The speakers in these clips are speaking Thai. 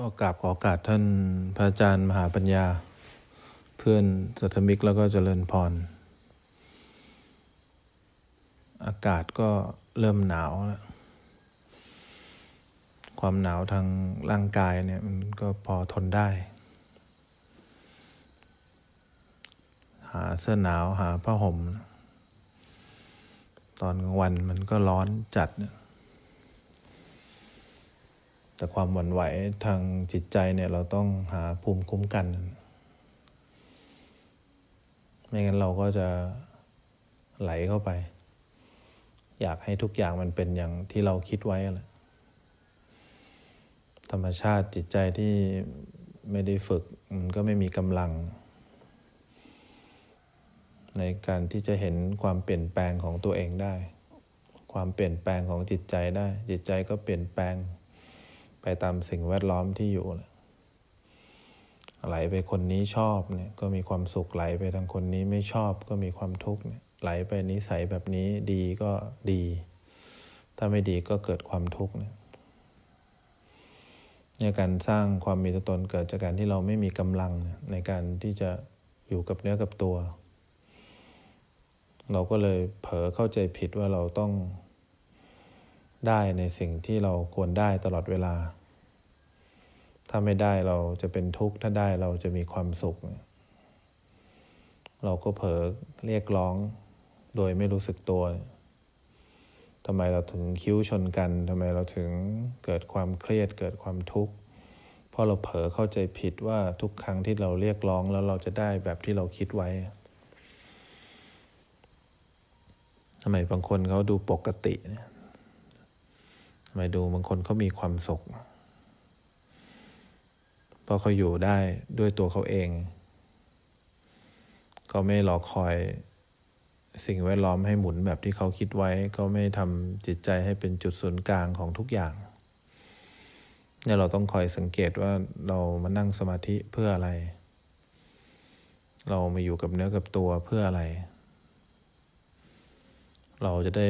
ก็กราบขอโอกาสท่านพระอาจารย์มหาปัญญา เพื่อนสัตมิกแล้วก็เจริญพร อากาศก็เริ่มหนาวแล้ว ความหนาวทางร่างกายเนี่ยมันก็พอทนได้ หาเสื้อหนาวหาผ้าห่ม ตอนกลางวันมันก็ร้อนจัดเนี่ย แต่ความหวั่นไหวทางจิตใจเนี่ยเราต้องหาภูมิคุ้มกัน ไม่งั้นเราก็จะไหลเข้าไป อยากให้ทุกอย่างมันเป็นอย่างที่เราคิดไว้แหละธรรมชาติจิตใจที่ไม่ได้ฝึกมันก็ไม่มีกำลัง ในการที่จะเห็นความเปลี่ยนแปลงของตัวเองได้ ความเปลี่ยนแปลงของจิตใจได้ จิตใจก็เปลี่ยนแปลง ไปตามสิ่งแวดล้อมที่อยู่ไหลไปคนนี้ชอบเนี่ยก็มีความสุขไหลไปทางคนนี้ไม่ชอบก็มีความทุกข์เนี่ยไหลไปนิสัยแบบนี้ดีก็ดี ถ้าไม่ดีก็เกิดความทุกข์เนี่ยเนี่ยการสร้างความมีตัวตนเกิดจากการที่เราไม่มีกำลังในการที่จะอยู่กับเนื้อกับตัว เราก็เลยเผลอเข้าใจผิดว่าเราต้อง ได้ในสิ่งที่เราควรได้ตลอดเวลา ถ้าไม่ได้เราจะเป็นทุกข์ ถ้าได้เราจะมีความสุข เราก็เผลอเรียกร้องโดยไม่รู้สึกตัว ทำไมเราถึงคิ้วชนกัน ทำไมเราถึงเกิดความเครียด เกิดความทุกข์ เพราะเราเผลอเข้าใจผิดว่าทุกครั้งที่เราเรียกร้องแล้วเราจะได้แบบที่เราคิดไว้ทำไมบางคนเขาดูปกติเนี่ย มาดูบางคนเขามีความสุขเพราะเขาอยู่ได้ด้วยตัวเขาเอง เขาไม่รอคอยสิ่งแวดล้อมให้หมุนแบบที่เขาคิดไว้เขาไม่ทำจิตใจให้เป็นจุดศูนย์กลางของทุกอย่างเนี่ยเราต้องคอยสังเกตว่าเรามานั่งสมาธิเพื่ออะไร เรามาอยู่กับเนื้อกับตัวเพื่ออะไร เราจะได้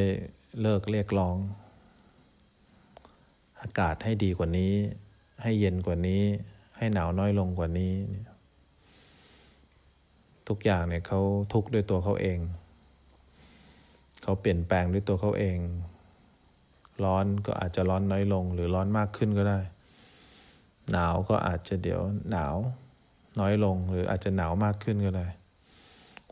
เลิกเรียกร้อง อากาศให้ดีกว่านี้ ให้เย็นกว่านี้ ให้หนาวน้อยลงกว่านี้ ทุกอย่างเนี่ยเขาทุกข์ด้วยตัวเขาเอง เขาเปลี่ยนแปลงด้วยตัวเขาเอง ร้อนก็อาจจะร้อนน้อยลง หรือร้อนมากขึ้นก็ได้ หนาวก็อาจจะเดี๋ยวหนาวน้อยลง หรืออาจจะหนาวมากขึ้นก็ได้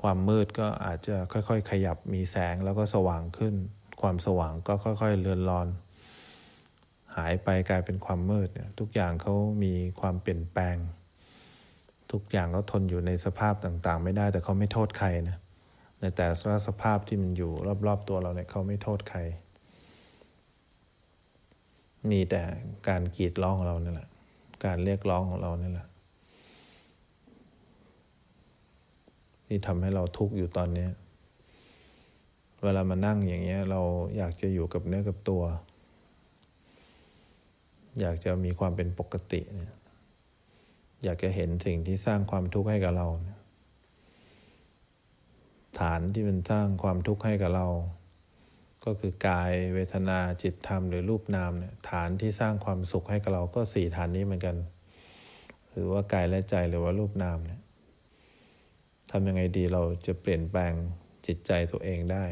ความมืดก็อาจจะค่อยๆ ขยับมีแสงแล้วก็สว่างขึ้น ความสว่างก็ค่อย ๆ เลือนลอน หายไปกลายเป็นความมืดเนี่ยทุกอย่างเขามีความเปลี่ยนแปลง ทุกอย่างเขาทนอยู่ในสภาพต่างๆ ไม่ได้แต่เขาไม่โทษใครนะในแต่ละสภาพที่มันอยู่รอบๆตัวเราเนี่ยเขาไม่โทษใคร มีแต่การกรีดร้องของเราเนี่ยแหละการเรียกร้องของเราเนี่ยแหละที่ทำให้เราทุกข์อยู่ตอนนี้ เวลามานั่งอย่างเงี้ยเราอยากจะอยู่กับเนื้อกับตัว อยากจะมีความเป็นปกติเนี่ยอยากจะเห็นสิ่งที่สร้างความทุกข์ให้กับเรา ฐานที่มันสร้างความทุกข์ให้กับเรา ก็คือกายเวทนาจิตธรรมหรือรูปนามเนี่ยฐานที่สร้างความสุขให้กับเราก็สี่ฐานนี้เหมือนกัน หรือว่ากายและใจหรือว่ารูปนามเนี่ยทำยังไงดีเราจะเปลี่ยนแปลงจิตใจตัวเองได้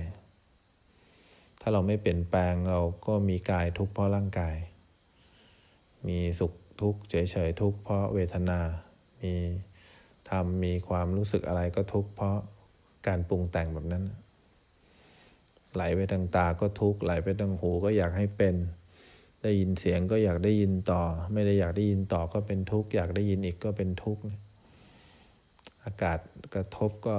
ถ้าเราไม่เปลี่ยนแปลงเราก็มีกายทุกข์เพราะร่างกาย มีสุขทุกข์เฉยๆทุกข์เพราะเวทนา มีทำมีความรู้สึกอะไรก็ทุกข์เพราะการปรุงแต่งแบบนั้น ไหลไปทางตาก็ทุกข์ไหลไปทางหูก็อยากให้เป็น ได้ยินเสียงก็อยากได้ยินต่อ ไม่ได้อยากได้ยินต่อก็เป็นทุกข์อยากได้ยินอีกก็เป็นทุกข์อากาศกระทบก็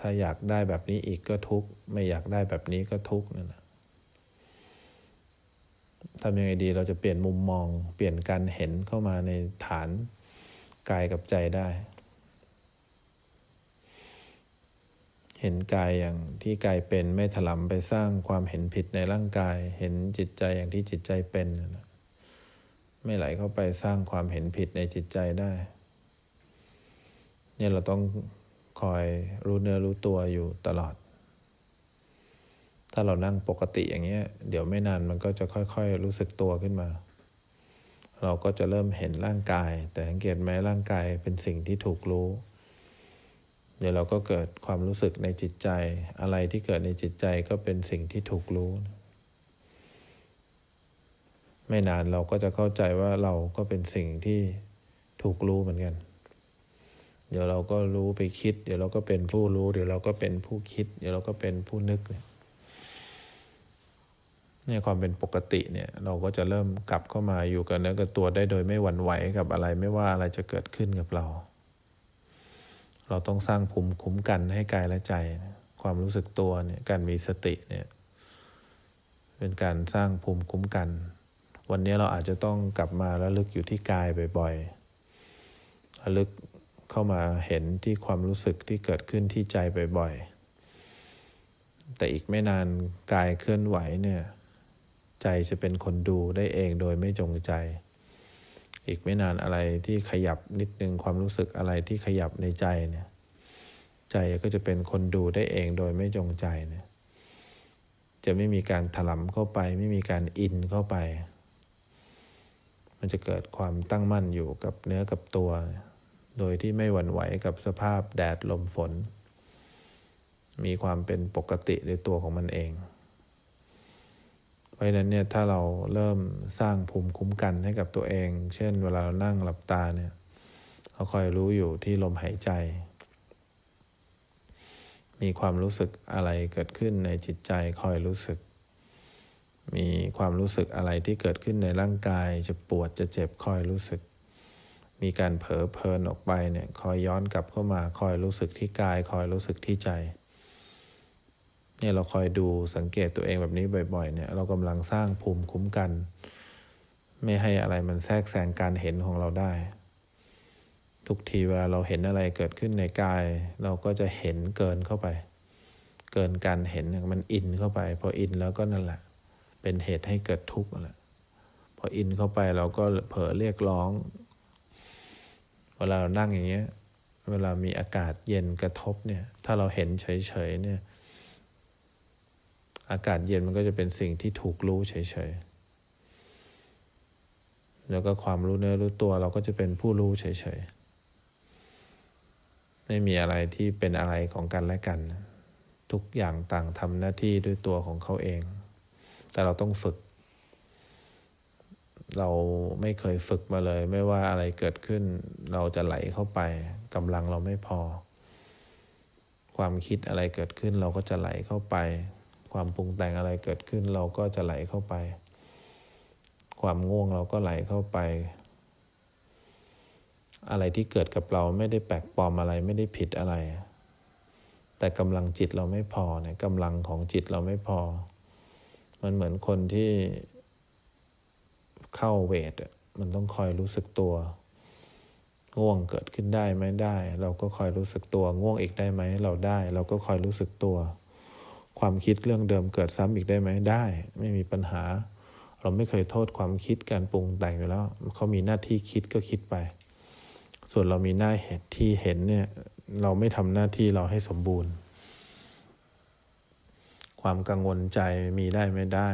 ถ้าอยากได้แบบนี้อีกก็ทุกข์ไม่อยากได้แบบนี้ก็ทุกข์นั่นแหละ ทำยังไงดีเราจะเปลี่ยนมุมมอง เปลี่ยนการเห็นเข้ามาในฐานกายกับใจได้ เห็นกายอย่างที่กายเป็นไม่ถลำไปสร้างความเห็นผิดในร่างกาย เห็นจิตใจอย่างที่จิตใจเป็น ไม่ไหลเข้าไปสร้างความเห็นผิดในจิตใจได้ เนี่ยเราต้องคอยรู้เนื้อรู้ตัวอยู่ตลอด ถ้าเรานั่งปกติอย่างเงี้ย เดี๋ยวไม่นานมันก็จะค่อยๆ รู้สึกตัวขึ้นมา เราก็จะเริ่มเห็นร่างกาย แต่สังเกตไหมร่างกายเป็นสิ่งที่ถูกรู้ เดี๋ยวเราก็เกิดความรู้สึกในจิตใจ อะไรที่เกิดในจิตใจก็เป็นสิ่งที่ถูกรู้ ไม่นานเราก็จะเข้าใจว่าเราก็เป็นสิ่งที่ถูกรู้เหมือนกัน เดี๋ยวเราก็รู้ไปคิด เดี๋ยวเราก็เป็นผู้รู้ เดี๋ยวเราก็เป็นผู้คิด เดี๋ยวเราก็เป็นผู้นึกเนี่ย เนี่ยความเป็นปกติเนี่ยเราก็จะเริ่มกลับเข้ามาอยู่กับเนื้อกับตัวได้โดยไม่หวั่นไหวกับอะไรไม่ว่าอะไรจะเกิดขึ้นกับเรา เราต้องสร้างภูมิคุ้มกันให้กายและใจ ความรู้สึกตัวเนี่ยการมีสติเนี่ยเป็นการสร้างภูมิคุ้มกัน วันนี้เราอาจจะต้องกลับมาแล้วลึกอยู่ที่กายบ่อยๆลึกเข้ามาเห็นที่ความรู้สึกที่เกิดขึ้นที่ใจบ่อยๆแต่อีกไม่นานกายเคลื่อนไหวเนี่ย ใจจะเป็นคนดูได้เองโดยไม่จงใจ อีกไม่นานอะไรที่ขยับนิดนึงความรู้สึกอะไรที่ขยับในใจเนี่ย ใจก็จะเป็นคนดูได้เองโดยไม่จงใจเนี่ย จะไม่มีการถลำเข้าไป ไม่มีการอินเข้าไป มันจะเกิดความตั้งมั่นอยู่กับเนื้อกับตัว โดยที่ไม่หวั่นไหวกับสภาพแดดลมฝน มีความเป็นปกติในตัวของมันเอง เพราะฉะนั้นเนี่ยถ้าเราเริ่มสร้างภูมิคุ้มกันให้กับตัวเอง เช่น เวลาเรานั่งหลับตาเนี่ยเราคอยรู้อยู่ที่ลมหายใจ มีความรู้สึกอะไรเกิดขึ้นในจิตใจคอยรู้สึก มีความรู้สึกอะไรที่เกิดขึ้นในร่างกาย จะปวดจะเจ็บคอยรู้สึก มีการเผลอเพลินออกไปเนี่ยคอยย้อนกลับเข้ามาคอยรู้สึกที่กาย คอยรู้สึกที่ใจ เนี่ยเราคอยดูสังเกตตัวเองแบบนี้บ่อยๆ เนี่ยเรากำลังสร้างภูมิคุ้มกัน ไม่ให้อะไรมันแทรกแซงการเห็นของเราได้ ทุกทีเวลาเราเห็นอะไรเกิดขึ้นในกาย เราก็จะเห็นเกินเข้าไป เกินการเห็นมันอินเข้าไป พออินแล้วก็นั่นแหละ เป็นเหตุให้เกิดทุกข์แหละพออินเข้าไปเราก็เผลอเรียกร้อง เวลาเรานั่งอย่างเงี้ย เวลามีอากาศเย็นกระทบเนี่ย ถ้าเราเห็นเฉยๆเนี่ย อากาศเย็นมันก็จะเป็นสิ่งที่ถูกรู้เฉยๆ แล้วก็ความรู้เนื้อรู้ตัวเราก็จะเป็นผู้รู้เฉยๆ ไม่มีอะไรที่เป็นอะไรของกันและกัน ทุกอย่างต่างทำหน้าที่ด้วยตัวของเขาเอง แต่เราต้องฝึก เราไม่เคยฝึกมาเลย ไม่ว่าอะไรเกิดขึ้น เราจะไหลเข้าไปกำลังเราไม่พอ ความคิดอะไรเกิดขึ้นเราก็จะไหลเข้าไป ความปรุงแต่งอะไรเกิดขึ้นเราก็จะไหลเข้าไป ความง่วงเราก็ไหลเข้าไป อะไรที่เกิดกับเราไม่ได้แปลกปลอมอะไรไม่ได้ผิดอะไร แต่กำลังจิตเราไม่พอเนี่ยกำลังของจิตเราไม่พอ มันเหมือนคนที่เข้าเวทมันต้องคอยรู้สึกตัว ง่วงเกิดขึ้นได้ไหมได้ เราก็คอยรู้สึกตัว ง่วงอีกได้ไหมเราได้ เราก็คอยรู้สึกตัว ความคิดเรื่องเดิมเกิดซ้ำอีกได้ไหมได้ ไม่มีปัญหา เราไม่เคยโทษความคิดการปรุงแต่งอยู่แล้วเขามีหน้าที่คิดก็คิดไป ส่วนเรามีหน้าเหตุที่เห็นเนี่ยเราไม่ทำหน้าที่เราให้สมบูรณ์ ความกังวลใจมีได้ไม่ได้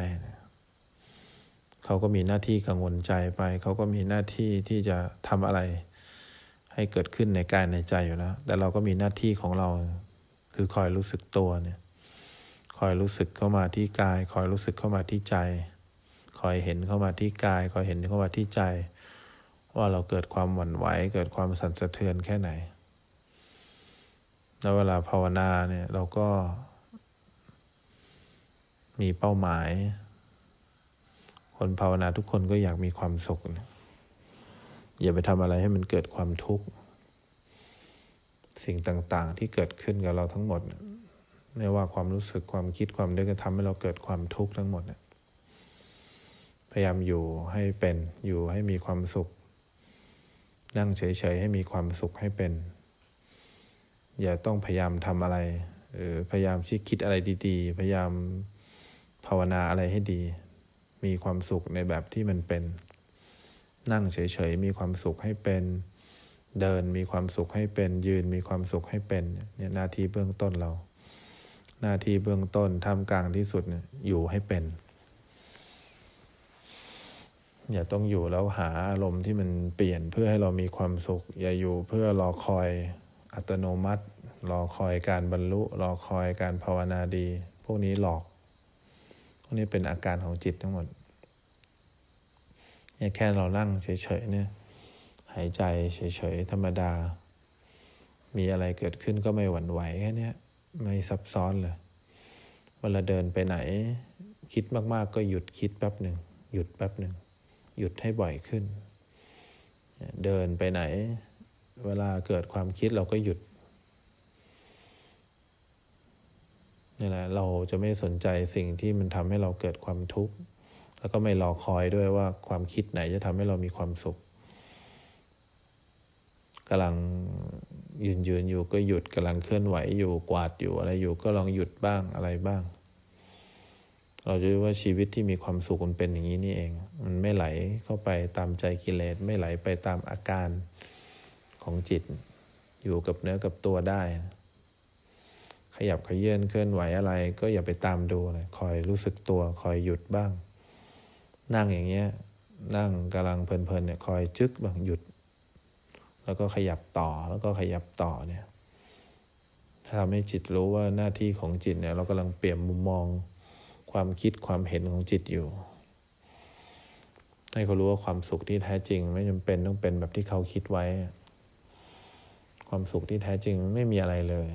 เขาก็มีหน้าที่กังวลใจไป เขาก็มีหน้าที่ที่จะทำอะไร ให้เกิดขึ้นในกายในใจอยู่แล้ว แต่เราก็มีหน้าที่ของเรา คือคอยรู้สึกตัวเนี่ย อยรู้สึกเข้ามาที่กาย คอยรู้สึกเข้ามาที่ใจ คอยเห็นเข้ามาที่กาย คอยเห็นเข้ามาที่ใจ ว่าเราเกิดความหวั่นไหว เกิดความสั่นสะเทือนแค่ไหน แล้วเวลาภาวนาเนี่ยเราก็ มีเป้าหมาย คนภาวนาทุกคนก็อยากมีความสุข อย่าไปทำอะไรให้มันเกิดความทุกข์ สิ่งต่าง ๆ ที่เกิดขึ้นกับเราทั้งหมด ไม่ว่าความรู้สึกความคิดความนึกจะทำให้เราเกิดความทุกข์ทั้งหมดเนี่ยพยายามอยู่ให้เป็นอยู่ให้มีความสุข นั่งเฉยๆให้มีความสุขให้เป็น อย่าต้องพยายามทำอะไรหรือพยายามคิดคิดอะไรดีๆ พยายามภาวนาอะไรให้ดี มีความสุขในแบบที่มันเป็น นั่งเฉยๆมีความสุขให้เป็น เดินมีความสุขให้เป็น ยืนมีความสุขให้เป็นเนี่ยหน้าที่เบื้องต้นเรา หน้าที่เบื้องต้นทำกลางที่สุดอยู่ให้เป็น อย่าต้องอยู่แล้วหาอารมณ์ที่มันเปลี่ยนเพื่อให้เรามีความสุข อย่าอยู่เพื่อรอคอยอัตโนมัติ รอคอยการบรรลุ รอคอยการภาวนาดี พวกนี้หลอก พวกนี้เป็นอาการของจิตทั้งหมดเนี่ยแค่เรานั่งเฉยๆเนี่ยหายใจเฉยๆธรรมดา มีอะไรเกิดขึ้นก็ไม่หวั่นไหวแค่นี้ ไม่ซับซ้อนเลยเวลาเดินไปไหน คิดมากๆ ก็หยุดคิดแป๊บหนึ่งหยุดแป๊บหนึ่งหยุดให้บ่อยขึ้น เดินไปไหน เวลาเกิดความคิดเราก็หยุดนี่แหละเราจะไม่สนใจสิ่งที่มันทำให้เราเกิดความทุกข์แล้วก็ไม่รอคอยด้วยว่าความคิดไหนจะทำให้เรามีความสุขกำลัง ยืนยืนอยู่ก็หยุดกำลังเคลื่อนไหวอยู่กวาดอยู่อะไรอยู่ก็ลองหยุดบ้างอะไรบ้าง เราจะรู้ว่าชีวิตที่มีความสุขมันเป็นอย่างนี้นี่เอง มันไม่ไหลเข้าไปตามใจกิเลสไม่ไหลไปตามอาการของจิต อยู่กับเนื้อกับตัวได้ ขยับขยื่นเคลื่อนไหวอะไร ก็อย่าไปตามดูเลยคอยรู้สึกตัวคอยหยุดบ้าง นั่งอย่างเงี้ยนั่งกำลังเพลินๆเนี่ยคอยจึกบ้างหยุด แล้วก็ขยับต่อแล้วก็ขยับต่อเนี่ยถ้าทำให้จิตรู้ว่าหน้าที่ของจิตเนี่ยเรากำลังเปลี่ยนมุมมองความคิดความเห็นของจิตอยู่ ให้เขารู้ว่าความสุขที่แท้จริง ไม่จำเป็นต้องเป็นแบบที่เขาคิดไว้ ความสุขที่แท้จริงไม่มีอะไรเลย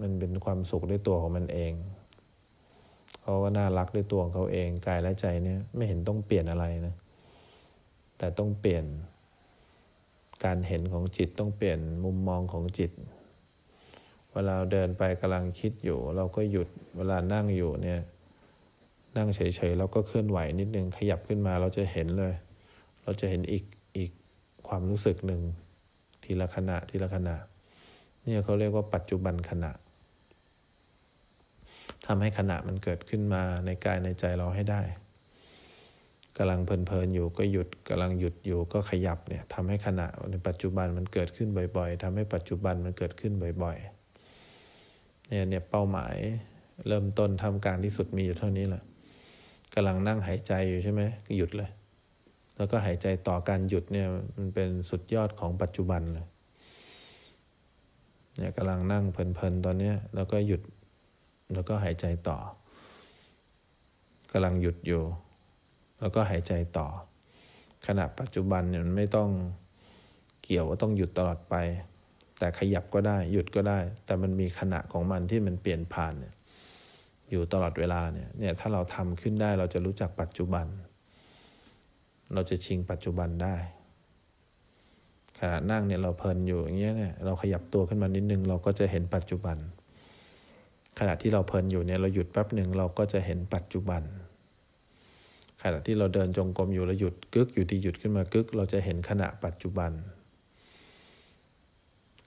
มันเป็นความสุขด้วยตัวของมันเองเขาก็น่ารักด้วยตัวของเขาเองกายและใจเนี่ยไม่เห็นต้องเปลี่ยนอะไรนะแต่ต้องเปลี่ยน การเห็นของจิตต้องเปลี่ยนมุมมองของจิต เวลาเดินไปกำลังคิดอยู่ เราก็หยุดเวลานั่งอยู่เนี่ยนั่งเฉยๆเราก็เคลื่อนไหวนิดนึงขยับขึ้นมาเราจะเห็นเลย เราจะเห็นอีกอีกความรู้สึกหนึ่งทีละขณะทีละขณะเนี่ยเขาเรียกว่าปัจจุบันขณะทำให้ขณะมันเกิดขึ้นมาในกายในใจเราให้ได้ กำลังเพลินๆอยู่ก็หยุดกำลังหยุดอยู่ก็ขยับเนี่ยทำให้ขณะในปัจจุบันมันเกิดขึ้นบ่อยๆทำให้ปัจจุบันมันเกิดขึ้นบ่อยๆเนี่ยเนี่ยเป้าหมายเริ่มต้นทำการที่สุดมีอยู่เท่านี้แหละกำลังนั่งหายใจอยู่ใช่ไหมหยุดเลย แล้วก็หายใจต่อการหยุดเนี่ยมันเป็นสุดยอดของปัจจุบันเลยเนี่ยกำลังนั่งเพลินๆตอนนี้แล้วก็หยุดแล้วก็หายใจต่อกำลังหยุดอยู่ แล้วก็หายใจต่อ ขณะปัจจุบันเนี่ยมันไม่ต้องเกี่ยวว่าต้องหยุดตลอดไป แต่ขยับก็ได้หยุดก็ได้ แต่มันมีขณะของมันที่มันเปลี่ยนผ่านเนี่ยอยู่ตลอดเวลาเนี่ยเนี่ยถ้าเราทำขึ้นได้เราจะรู้จักปัจจุบัน เราจะชิงปัจจุบันได้ขณะนั่งเนี่ยเราเพลินอยู่อย่างเงี้ยเนี่ยเราขยับตัวขึ้นมานิดนึงเราก็จะเห็นปัจจุบัน ขณะที่เราเพลินอยู่เนี่ยเราหยุดแป๊บหนึ่งเราก็จะเห็นปัจจุบัน ขณะที่เราเดินจงกรมอยู่แล้วหยุดกึกอยู่ดีหยุดขึ้นมากึก เราจะเห็นขณะปัจจุบัน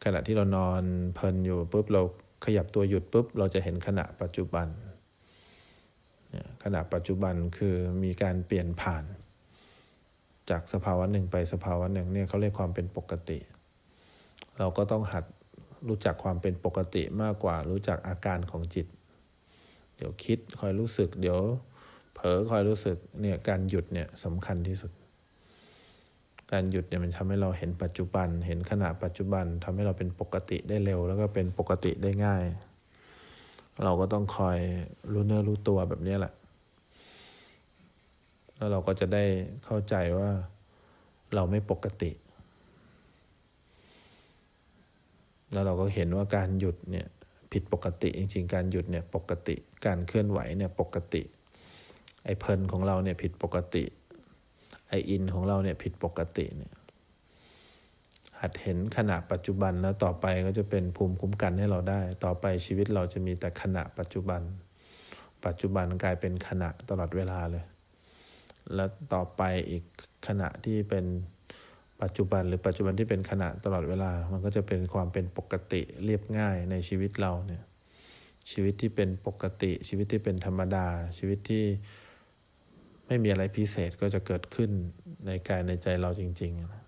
ขณะที่เรานอนเพลินอยู่ปุ๊บเราขยับตัวหยุดปุ๊บเราจะเห็นขณะปัจจุบันขณะปัจจุบันคือมีการเปลี่ยนผ่าน จากสภาวะหนึ่งไปสภาวะหนึ่งเนี่ยเขาเรียกความเป็นปกติ เราก็ต้องหัดรู้จักความเป็นปกติมากกว่ารู้จักอาการของจิต เดี๋ยวคิดคอยรู้สึกเดี๋ยว เผลอคอยรู้สึกเนี่ยการหยุดเนี่ยสำคัญที่สุด การหยุดเนี่ยมันทำให้เราเห็นปัจจุบัน เห็นขณะปัจจุบันทำให้เราเป็นปกติได้เร็ว แล้วก็เป็นปกติได้ง่าย เราก็ต้องคอยรู้เนื้อรู้ตัวแบบนี้แหละ แล้วเราก็จะได้เข้าใจว่าเราไม่ปกติ แล้วเราก็เห็นว่าการหยุดเนี่ยผิดปกติจริง ๆ การหยุดเนี่ยปกติ การเคลื่อนไหวเนี่ยปกติ ไอ้เพลินของเราเนี่ยผิดปกติ ไออินของเราเนี่ยผิดปกติเนี่ยหัดเห็นขณะปัจจุบันแล้วต่อไปก็จะเป็นภูมิคุ้มกันให้เราได้ ต่อไปชีวิตเราจะมีแต่ขณะปัจจุบัน ปัจจุบันกลายเป็นขณะตลอดเวลาเลย แล้วต่อไปอีกขณะที่เป็นปัจจุบันหรือปัจจุบันที่เป็นขณะตลอดเวลา มันก็จะเป็นความเป็นปกติเรียบง่ายในชีวิตเราเนี่ยชีวิตที่เป็นปกติชีวิตที่เป็นธรรมดา ชีวิตที่ ไม่มีอะไรพิเศษก็จะเกิดขึ้นในกายในใจเราจริงๆนะ